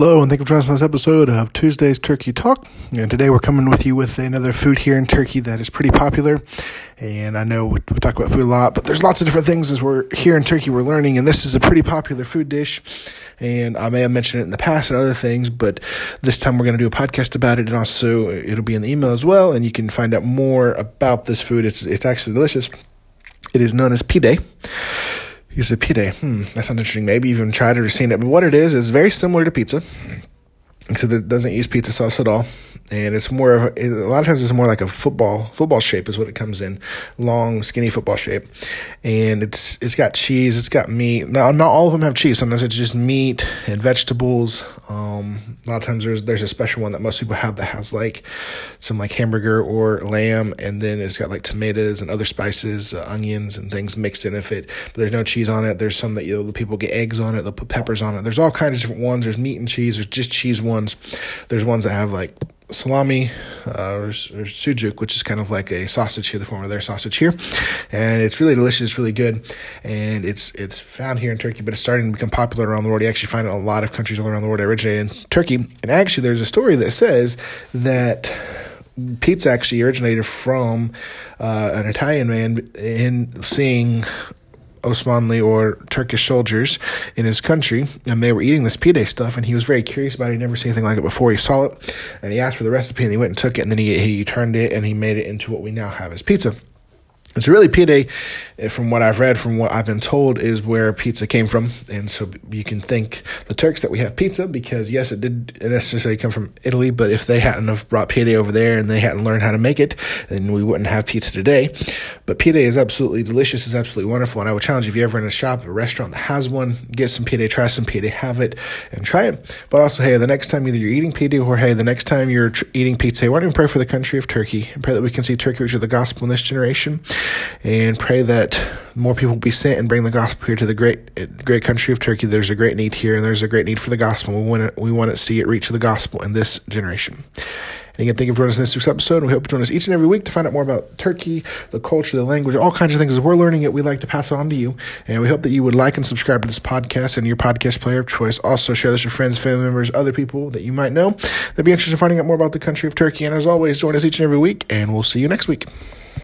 Hello, and thank you for joining us on this episode of Tuesday's Turkey Talk. And today we're coming with you with another food here in Turkey that is pretty popular. And I know we, talk about food a lot, but there's lots of different things as we're here in Turkey we're learning. And this is a pretty popular food dish. And I may have mentioned it in the past and other things, but this time we're going to do a podcast about it. And also it'll be in the email as well. And you can find out more about this food. It's, it's actually delicious. It is known as pide. He said, pide. Hmm, that sounds interesting. Maybe even tried it or seen it. But what it is, is very similar to pizza. Except it doesn't use pizza sauce at all. And it's more of a, lot of times it's more like a football football shape is what it comes in. Long skinny football shape. And it's it's got cheese it's got meat. Now not all of them have cheese. Sometimes it's just meat and vegetables. Um, a lot of times there's there's a special one that most people have that has like some like hamburger or lamb. And then it's got like tomatoes and other spices uh, onions and things mixed in if it. But there's no cheese on it. There's some that you know people get eggs on it. They'll put peppers on it. There's all kinds of different ones. There's meat and cheese. There's just cheese ones there's ones that have like salami uh, or, or sucuk, which is kind of like a sausage here, the form of their sausage here, and it's really delicious. It's really good, and it's it's found here in Turkey, but it's starting to become popular around the world. You actually find it in a lot of countries all around the world. It originated in Turkey, and actually, there's a story that says that pizza actually originated from uh, an Italian man in seeing Osmanli or Turkish soldiers in his country, and they were eating this pide stuff, and he was very curious about it. He never seen anything like it before. He saw it, and he asked for the recipe, and he went and took it, and then he he turned it, and he made it into what we now have as pizza. It's really pide, eh, from what I've read, from what I've been told, is where pizza came from. And so you can thank the Turks that we have pizza because, yes, it did necessarily come from Italy, but if they hadn't have brought pide over there and they hadn't learned how to make it, then we wouldn't have pizza today. But pide is absolutely delicious, is absolutely wonderful. And I would challenge you if you're ever in a shop, a restaurant that has one, get some pide, try some pide, have it, and try it. But also, hey, the next time either you're eating pide or, hey, the next time you're eating pizza, why don't you pray for the country of Turkey and pray that we can see Turkey reach the gospel in this generation and pray that more people will be sent and bring the gospel here to the great great country of Turkey. There's a great need here, and there's a great need for the gospel. We want to we want to see it reach the gospel in this generation. And again, thank you for joining us in this week's episode. We hope you join us each and every week to find out more about Turkey, the culture, the language, all kinds of things. As we're learning it, we like to pass it on to you. And we hope that you would like and subscribe to this podcast and your podcast player of choice. Also, share this with friends, family members, other people that you might know that'd be interested in finding out more about the country of Turkey. And as always, join us each and every week, and we'll see you next week.